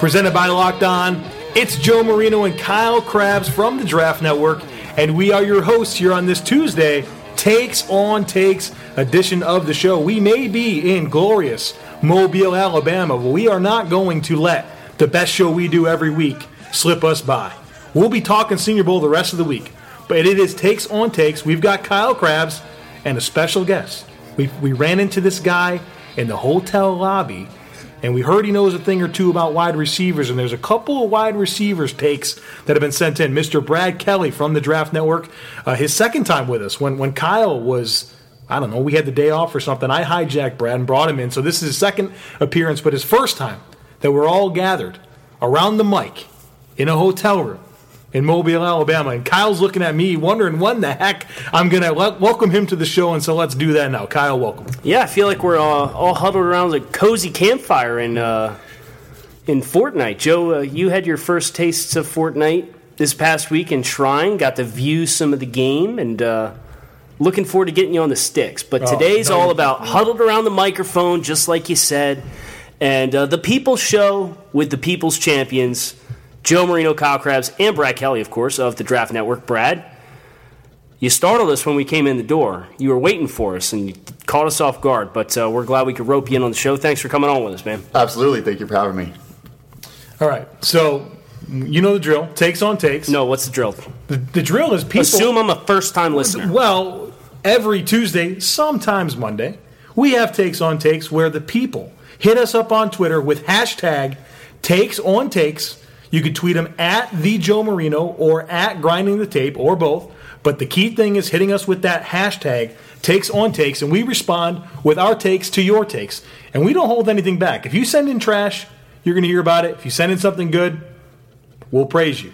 presented by Locked On. It's Joe Marino and Kyle Crabbs from the Draft Network, and we are your hosts here on this Tuesday, Takes on Takes edition of the show. We may be in glorious Mobile, Alabama, but we are not going to let the best show we do every week slip us by. We'll be talking Senior Bowl the rest of the week, but it is Takes on Takes. We've got Kyle Crabbs and a special guest. We, we ran into this guy in the hotel lobby, and we heard he knows a thing or two about wide receivers. And there's a couple of wide receivers takes that have been sent in. Mr. Brad Kelly from the Draft Network, uh, his second time with us when when Kyle was. I don't know. We had the day off or something. I hijacked Brad and brought him in. So this is his second appearance, but his first time that we're all gathered around the mic in a hotel room in Mobile, Alabama. And Kyle's looking at me, wondering when the heck I'm going to welcome him to the show. And so let's do that now. Kyle, welcome. Yeah, I feel like we're all, all huddled around a cozy campfire in uh, in Fortnite. Joe, uh, you had your first tastes of Fortnite this past week in Shrine. Got to view some of the game and. Uh, looking forward to getting you on the sticks. But Oh, today's all about huddled around the microphone, just like you said, and uh, the People's Show with the People's Champions, Joe Marino, Kyle Crabbs, and Brad Kelly, of course, of the Draft Network. Brad, you startled us when we came in the door. You were waiting for us, and you caught us off guard. But uh, we're glad we could rope you in on the show. Thanks for coming on with us, man. Absolutely. Thank you for having me. All right. So you know the drill. Takes on takes. No, what's the drill? The, the drill is people. Assume I'm a first-time listener. Well, every Tuesday, sometimes Monday, we have takes on takes where the people hit us up on Twitter with hashtag takes on takes. You can tweet them at the Joe Marino or at grinding the tape or both. But the key thing is hitting us with that hashtag takes on takes, and we respond with our takes to your takes. And we don't hold anything back. If you send in trash, you're going to hear about it. If you send in something good, we'll praise you.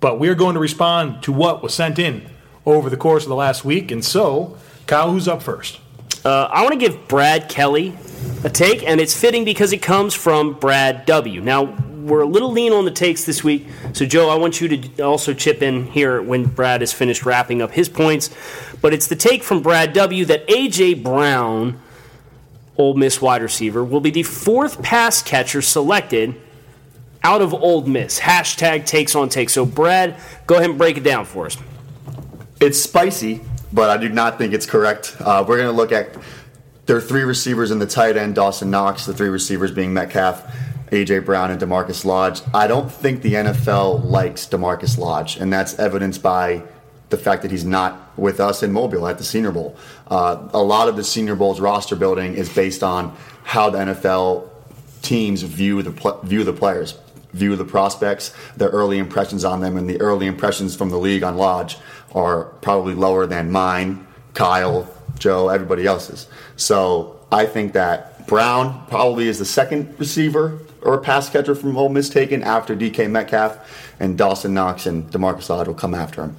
But we're going to respond to what was sent in over the course of the last week. And so, Kyle, who's up first? Uh, I want to give Brad Kelly a take, and it's fitting because it comes from Brad W. Now, we're a little lean on the takes this week, so Joe, I want you to also chip in here when Brad has finished wrapping up his points. But it's the take from Brad W. that A.J. Brown, Ole Miss wide receiver, will be the fourth pass catcher selected out of Ole Miss. Hashtag takes on takes. So, Brad, go ahead and break it down for us. It's spicy, but I do not think it's correct. Uh, we're going to look at there are three receivers in the tight end, Dawson Knox, the three receivers being Metcalf, AJ Brown, and DaMarkus Lodge. I don't think the NFL likes DaMarkus Lodge, and that's evidenced by the fact that he's not with us in Mobile at the Senior Bowl. Uh, a lot of the Senior Bowl's roster building is based on how the NFL teams view the view the players, view the prospects, their early impressions on them, and the early impressions from the league on Lodge are probably lower than mine, Kyle, Joe, everybody else's. So I think that Brown probably is the second receiver or a pass catcher from Ole Miss taken after DK Metcalf, and Dawson Knox and DaMarkus Lodge will come after him.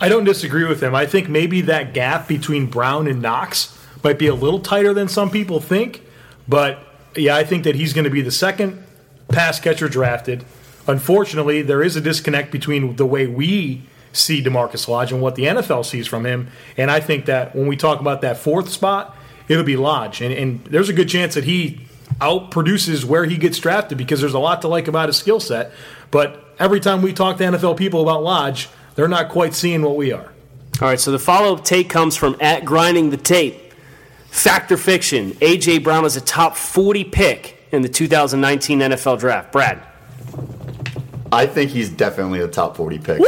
I don't disagree with him. I think maybe that gap between Brown and Knox might be a little tighter than some people think. But yeah, I think that he's going to be the second pass catcher drafted. Unfortunately, there is a disconnect between the way we see DaMarkus Lodge and what the NFL sees from him. And I think that when we talk about that fourth spot, it'll be Lodge. And, and there's a good chance that he outproduces where he gets drafted because there's a lot to like about his skill set. But every time we talk to NFL people about Lodge, they're not quite seeing what we are. All right, so the follow up take comes from at grinding the tape. Fact or fiction? AJ Brown is a top 40 pick in the 2019 NFL draft. Brad. I think he's definitely a top 40 pick.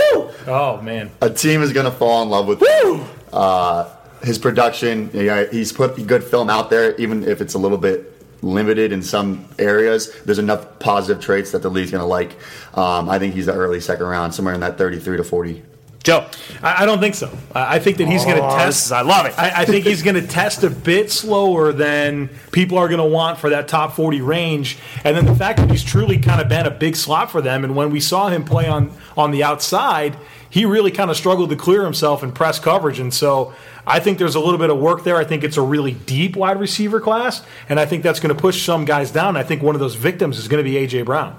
Oh man, A team is going to fall in love with him. Uh, his production, yeah, he's put good film out there, even if it's a little bit limited in some areas. There's enough positive traits that the league's going to like. Um, I think he's the early second round, somewhere in that 33 to 40. Joe. I, I don't think so. I, I think that he's going to Oh, test. this is- I love it. I, I think he's going to test a bit slower than people are going to want for that top 40 range. And then the fact that he's truly kind of been a big slot for them. And when we saw him play on, on the outside, he really kind of struggled to clear himself in press coverage. And so I think there's a little bit of work there. I think it's a really deep wide receiver class. And I think that's going to push some guys down. I think one of those victims is going to be A.J. Brown.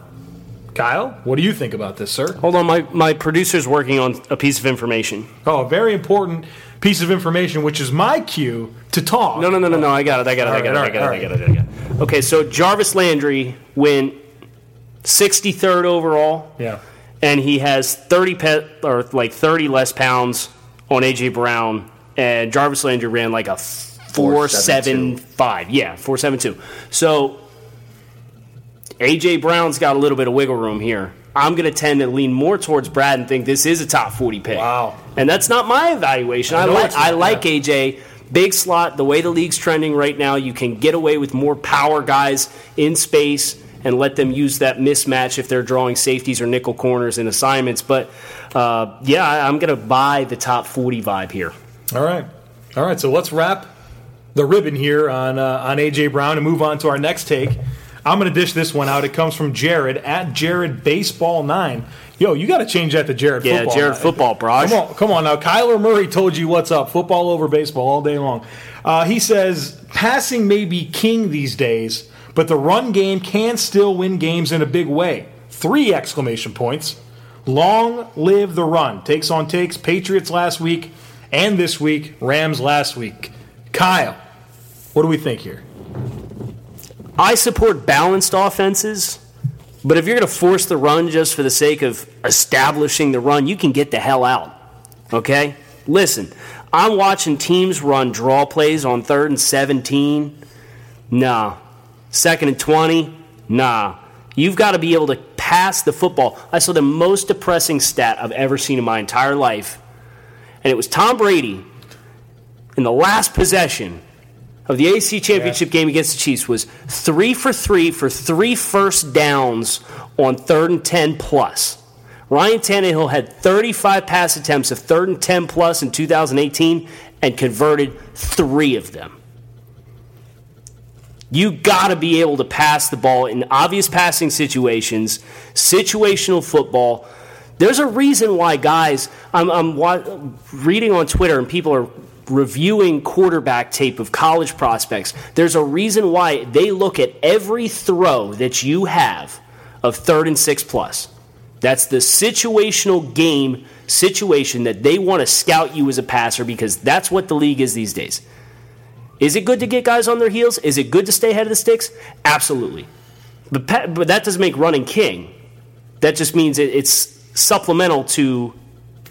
Kyle, what do you think about this, sir? Hold on, my, my producer's working on a piece of information. Oh, a very important piece of information, which is my cue to talk. No, no, no, no, no. I got it. I got it. I got it. I got it. I got it. I got it. Okay, so Jarvis Landry went 63rd overall, Yeah. and he has 30 pe- or like 30 less pounds on AJ Brown, and Jarvis Landry ran like a 475. Yeah, 472. So AJ Brown's got a little bit of wiggle room here. I'm going to tend to lean more towards Brad and think this is a top 40 pick. Wow. And that's not my evaluation. I, know like I like yeah. AJ. Big slot, the way the league's trending right now, you can get away with more power guys in space and let them use that mismatch if they're drawing safeties or nickel corners in assignments. But uh, yeah, I- I'm going to buy the top 40 vibe here. All right. All right. So let's wrap the ribbon here on uh, on AJ Brown and move on to our next take. I'm going to dish this one out. It comes from Jared at Jared Baseball Nine. Yo, you got to change that to Jared Yeah, Football. Jared. Football, Braj. Come on, come on now. Kyler Murray told you what's up. Football over baseball all day long. Uh, he says passing may be king these days, but the run game can still win games in a big way. Three exclamation points. Long live the run. Takes on takes. Patriots last week and this week. Rams last week. Kyle, what do we think here? I support balanced offenses, but if you're going to force the run just for the sake of establishing the run, you can get the hell out. Okay? Listen, I'm watching teams run draw plays on third and 17. Nah. Second and 20. Nah. You've got to be able to pass the football. I saw the most depressing stat I've ever seen in my entire life, and it was Tom Brady in the last possession of the AC Championship game against the Chiefs was three for three for three first downs on third and 10 plus. Ryan Tannehill had 35 pass attempts of third and 10 plus in 2018 and converted three of them. You got to be able to pass the ball in obvious passing situations, situational football. There's a reason why guys, I'm, I'm reading on Twitter and people are reviewing quarterback tape of college prospects. There's a reason why they look at every throw that you have of third and six plus. That's the situational game situation that they want to scout you as a passer because that's what the league is these days. Is it good to get guys on their heels? Is it good to stay ahead of the sticks? Absolutely. But, but that doesn't make running king. That just means it, it's supplemental to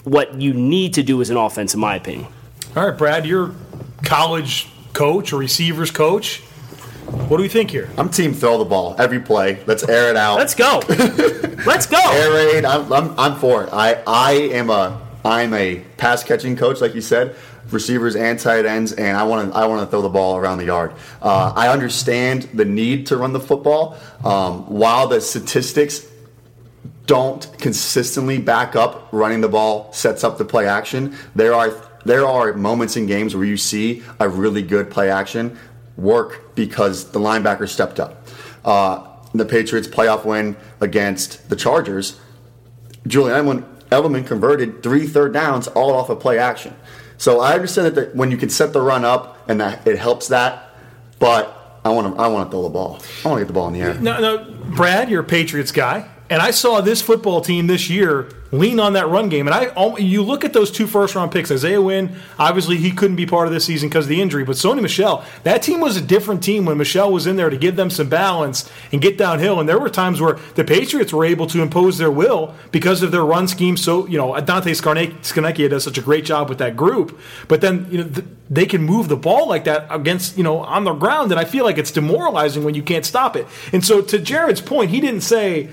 what you need to do as an offense, in my opinion. All right, Brad, you're college coach or receivers coach. What do we think here? I'm team throw the ball every play. Let's air it out. Let's go. Let's go. air raid. I'm, I'm, I'm for it. I, I am a I'm a pass catching coach, like you said, receivers and tight ends, and I want to I want to throw the ball around the yard. Uh, I understand the need to run the football. Um, while the statistics don't consistently back up running the ball sets up the play action, there are there are moments in games where you see a really good play action work because the linebacker stepped up. Uh, the Patriots playoff win against the Chargers, Julian Edelman, Edelman converted three third downs all off of play action. So I understand that the, when you can set the run up and that it helps that, but I want to I want to throw the ball. I want to get the ball in the air. No, no, Brad, you're a Patriots guy, and I saw this football team this year lean on that run game. And I, you look at those two first round picks. Isaiah Wynn, obviously he couldn't be part of this season because of the injury, but Sony Michel, that team was a different team when Michel was in there to give them some balance and get downhill. And there were times where the Patriots were able to impose their will because of their run scheme. So you know, Dante Scarnecchia does such a great job with that group, but then you know. they can move the ball like that against, you know, on the ground, and I feel like it's demoralizing when you can't stop it. And so, to Jared's point, he didn't say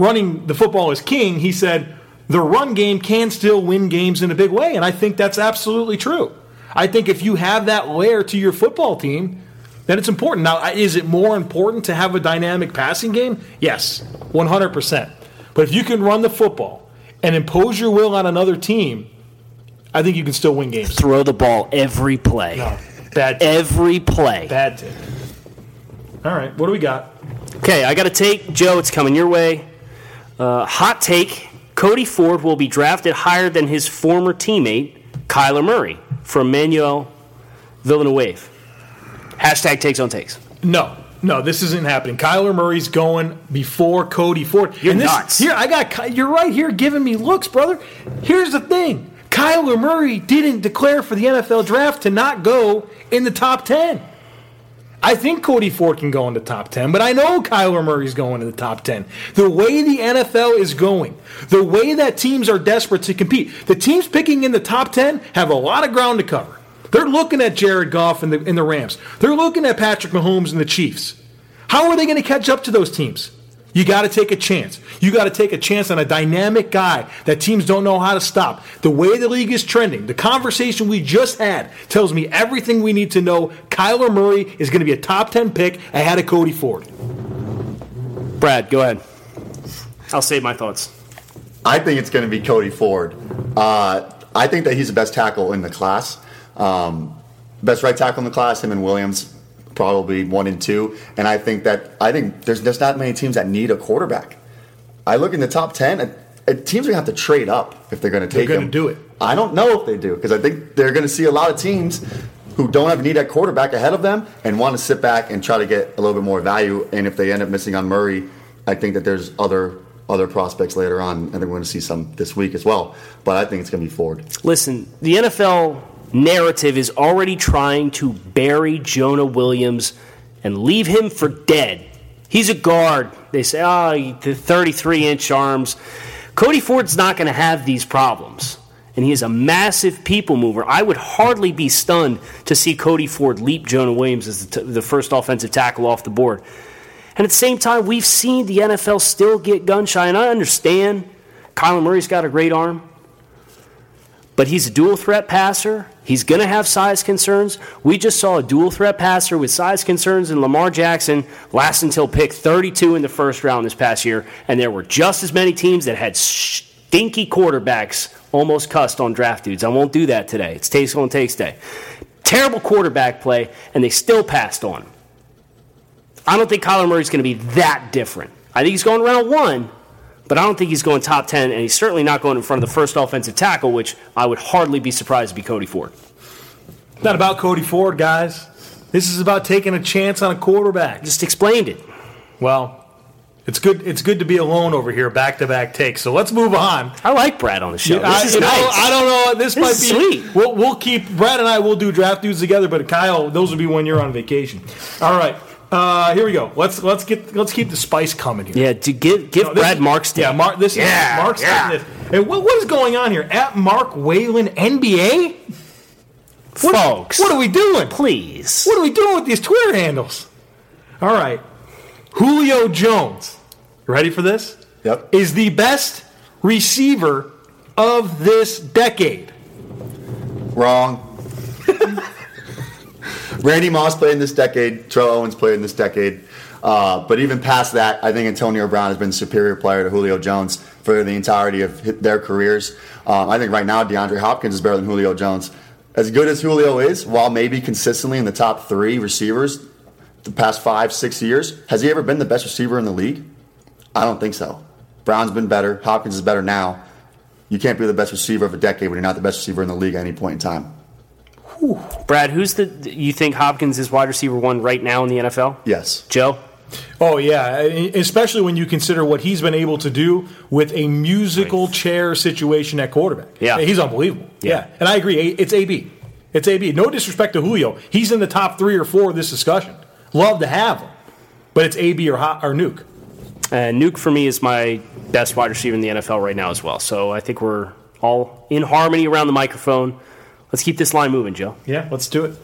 running the football is king. He said the run game can still win games in a big way, and I think that's absolutely true. I think if you have that layer to your football team, then it's important. Now, is it more important to have a dynamic passing game? Yes, 100%. But if you can run the football and impose your will on another team, I think you can still win games. Throw the ball every play. No, bad, take. Every play. bad take. All right, what do we got? Okay, I got to take Joe. It's coming your way. Uh, hot take: Cody Ford will be drafted higher than his former teammate Kyler Murray from Manuel Villanueva. Hashtag takes on takes. No, no, this isn't happening. Kyler Murray's going before Cody Ford. You're and this, nuts. Here, I got. You're right here, giving me looks, brother. Here's the thing: Kyler Murray didn't declare for the NFL draft to not go in the top ten. I think Cody Ford can go in the top 10, but I know Kyler Murray's going in the top 10. The way the NFL is going, the way that teams are desperate to compete, the teams picking in the top 10 have a lot of ground to cover. They're looking at Jared Goff and the, and the Rams. They're looking at Patrick Mahomes and the Chiefs. How are they going to catch up to those teams? You got to take a chance. You got to take a chance on a dynamic guy that teams don't know how to stop. The way the league is trending, the conversation we just had tells me everything we need to know. Kyler Murray is going to be a top 10 pick ahead of Cody Ford. Brad, go ahead. I'll save my thoughts. I think it's going to be Cody Ford. Uh, I think that he's the best tackle in the class. Um, best right tackle in the class, him and Williams, probably one and two. And I think that I think there's there's not many teams that need a quarterback. I look in the top ten. And, and teams are going to have to trade up if they're going to take gonna him. do it. I don't know if they do because I think they're going to see a lot of teams who don't have a need at quarterback ahead of them and want to sit back and try to get a little bit more value. And if they end up missing on Murray, I think that there's other other prospects later on, and we're going to see some this week as well. But I think it's going to be Ford. Listen, the NFL narrative is already trying to bury Jonah Williams and leave him for dead. He's a guard. They say, oh, the 33 inch arms. Cody Ford's not going to have these problems. And he is a massive people mover. I would hardly be stunned to see Cody Ford leap Jonah Williams as the, t- the first offensive tackle off the board. And at the same time, we've seen the NFL still get gun shy. And I understand Kyler Murray's got a great arm but he's a dual threat passer. He's going to have size concerns. We just saw a dual threat passer with size concerns in Lamar Jackson last until pick 32 in the first round this past year, and there were just as many teams that had stinky quarterbacks almost cussed on draft dudes. I won't do that today. It's taste on takes day. Terrible quarterback play, and they still passed on. him. I don't think Kyler Murray's going to be that different. I think he's going round one, but I don't think he's going top 10, and he's certainly not going in front of the first offensive tackle, which I would hardly be surprised to be Cody Ford. Not about Cody Ford, guys. This is about taking a chance on a quarterback. Just explained it. Well, it's good. It's good to be alone over here, back to back takes. So let's move on. I like Brad on the show. I, this is you know, nice. I don't know. This, might is be sweet. We'll, we'll keep Brad and I will do draft dudes together, but Kyle, those will be when you're on vacation. All right, uh, here we go. Let's let's get let's keep the spice coming here. yeah, to give give No, this Brad is- Marks. Yeah, Mark. This Yeah, is Mark's yeah. this. And what, what is going on here? At Mark Whalen NBA. What, Folks, what are we doing? please. What are we doing with these Twitter handles? All right, Julio Jones. You ready for this? Yep. Is the best receiver of this decade. Wrong. Randy Moss played in this decade. Terrell Owens played in this decade. Uh, but even past that, I think Antonio Brown has been a superior player to Julio Jones for the entirety of their careers. Um, I think right now DeAndre Hopkins is better than Julio Jones. As good as Julio is, while maybe consistently in the top three receivers the past five, six years, has he ever been the best receiver in the league? I don't think so. Brown's been better. Hopkins is better now. You can't be the best receiver of a decade when you're not the best receiver in the league at any point in time. Brad, who's the you think Hopkins is wide receiver one right now in the NFL? Yes. Joe. Oh yeah, especially when you consider what he's been able to do with a musical chair situation at quarterback. Yeah. he's unbelievable. Yeah. Yeah, and I agree. It's AB. It's AB. No disrespect to Julio, he's in the top three or four of this discussion. Love to have him, but it's AB or Ho- or Nuke. And Nuke for me is my best wide receiver in the NFL right now as well. So I think we're all in harmony around the microphone. Let's keep this line moving, Joe. Yeah, let's do it.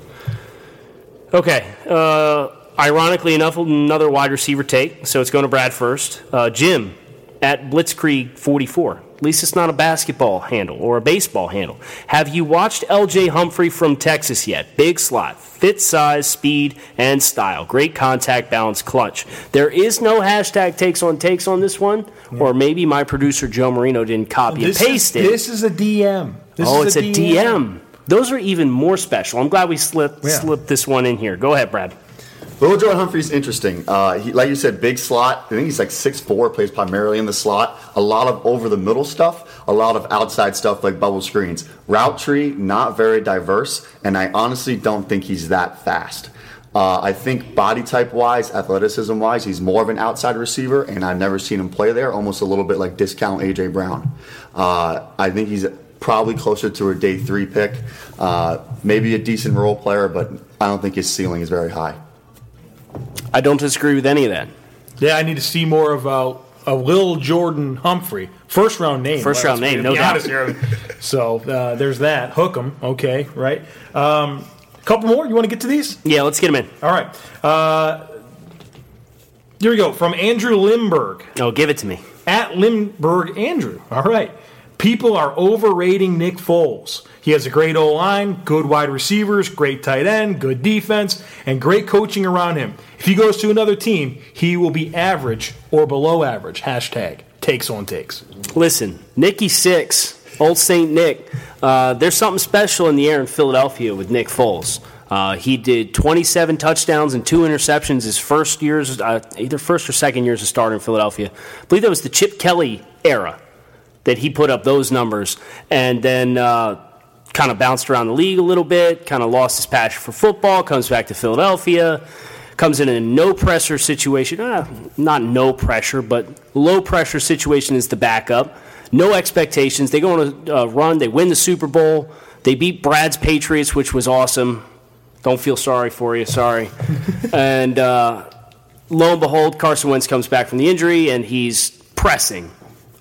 Okay. Uh, ironically enough, another wide receiver take. So it's going to Brad first. Uh, Jim at Blitzkrieg 44. At least it's not a basketball handle or a baseball handle. Have you watched LJ Humphrey from Texas yet? Big slot, fit size, speed, and style. Great contact balance clutch. There is no hashtag takes on takes on this one, or maybe my producer Joe Marino didn't copy and is, paste it. this is a DM. This oh, is it's a DM. Those are even more special. I'm glad we slipped Yeah. slipped this one in here. Go ahead, Brad. Little Jordan Humphrey's interesting. Uh, he, like you said, big slot. I think he's like 6'4", plays primarily in the slot. A lot of over the middle stuff, a lot of outside stuff like bubble screens. Route tree, not very diverse, and I honestly don't think he's that fast. Uh, I think body type wise, athleticism wise, he's more of an outside receiver, and I've never seen him play there. Almost a little bit like discount AJ Brown. Uh, I think he's probably closer to a day three pick, uh, maybe a decent role player, but I don't think his ceiling is very high. I don't disagree with any of that. Yeah, I need to see more of uh, a Lil Jordan Humphrey. First round name. First round name, no doubt. honest here. So uh, there's that. Hook 'em. Okay, right. Um, couple more. You want to get to these? Yeah, let's get him in. All right. Uh, here we go. From Andrew Limberg. Oh, give it to me. At Limberg Andrew. All right. People are overrating Nick Foles. He has a great O line, good wide receivers, great tight end, good defense, and great coaching around him. If he goes to another team, he will be average or below average. Hashtag takes on takes. Listen, Nicky Six, Old Saint Nick. Uh, there's something special in the air in Philadelphia with Nick Foles. Uh, he did 27 touchdowns and two interceptions his first years, uh, either first or second years of starter in Philadelphia. I believe that was the Chip Kelly era that he put up those numbers, and then uh, kind of bounced around the league a little bit, kind of lost his passion for football, comes back to Philadelphia, comes in a no pressure situation, uh, not no pressure, but low pressure situation is the backup. No expectations. They go on a uh, run. They win the Super Bowl. They beat Brad's Patriots, which was awesome. Don't feel sorry for you. Sorry. and uh, lo and behold, Carson Wentz comes back from the injury, and he's pressing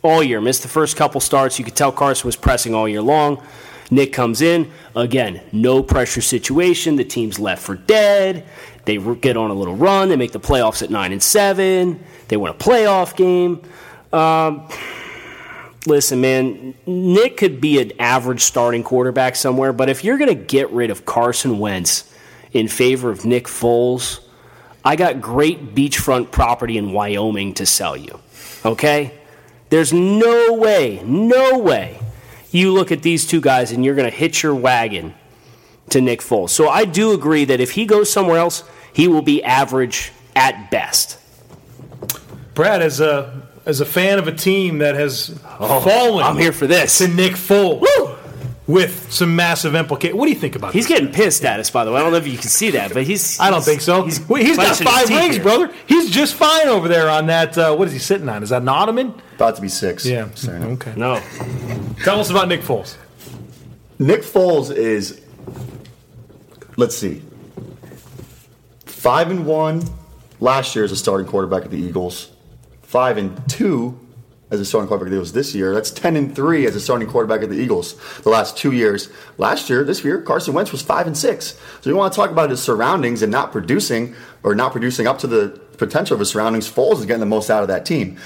all year. Missed the first couple starts. You could tell Carson was pressing all year long. Nick comes in again, no pressure situation. The team's left for dead. They get on a little run. They make the playoffs at nine and seven. They win a playoff game. Um, listen, man, Nick could be an average starting quarterback somewhere, but if you're going to get rid of Carson Wentz in favor of Nick Foles, I got great beachfront property in Wyoming to sell you. Okay? There's no way, no way you look at these two guys and you're going to hitch your wagon to Nick Foles. So I do agree that if he goes somewhere else, he will be average at best. Brad, as a as a fan of a team that has oh, fallen Oh, I'm here for this. to Nick Foles with some massive implications. What do you think about He's this? getting pissed at us, by the way. I don't know if you can see that, but he's. I don't he's- think so. He's, He's, he's got five teeth rings, here. brother. He's just fine over there on that. Uh, what is he sitting on? Is that an ottoman? About to be six. Yeah. Sorry. Okay. No. Tell us about Nick Foles. Nick Foles is, let's see, five and one last year as a starting quarterback of the Eagles, five and two as a starting quarterback of the Eagles this year. That's ten and three as a starting quarterback of the Eagles the last two years. Last year, this year, Carson Wentz was five and six. So you want to talk about his surroundings and not producing or not producing up to the potential of his surroundings. Foles is getting the most out of that team.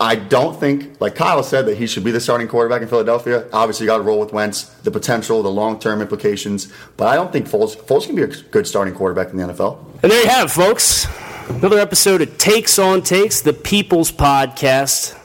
I don't think, like Kyle said, that he should be the starting quarterback in Philadelphia. Obviously, you got to roll with Wentz, the potential, the long term implications. But I don't think Foles, Foles can be a good starting quarterback in the NFL. And there you have it, folks. Another episode of Takes on Takes, the People's Podcast,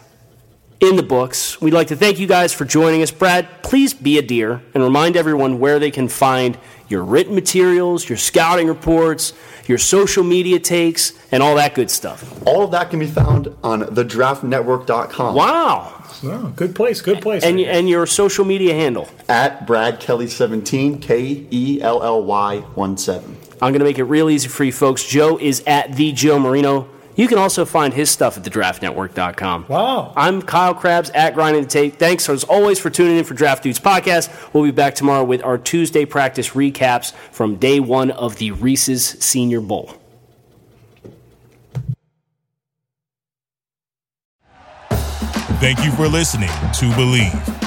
in the books. We'd like to thank you guys for joining us. Brad, please be a dear and remind everyone where they can find your written materials, your scouting reports, your social media takes, and all that good stuff. All of that can be found on thedraftnetwork.com Wow. Oh, good place. Good place. And, and your social media handle. at Brad Kelly 17, K E L L Y 1 7. I'm going to make it real easy for you folks. Joe is at the Joe Marino. You can also find his stuff at thedraftnetwork.com. Wow. I'm Kyle Crabbs at Grinding the Tape. Thanks as always for tuning in for Draft Dudes podcast. We'll be back tomorrow with our Tuesday practice recaps from day one of the Reese's Senior Bowl. Thank you for listening to Bleav.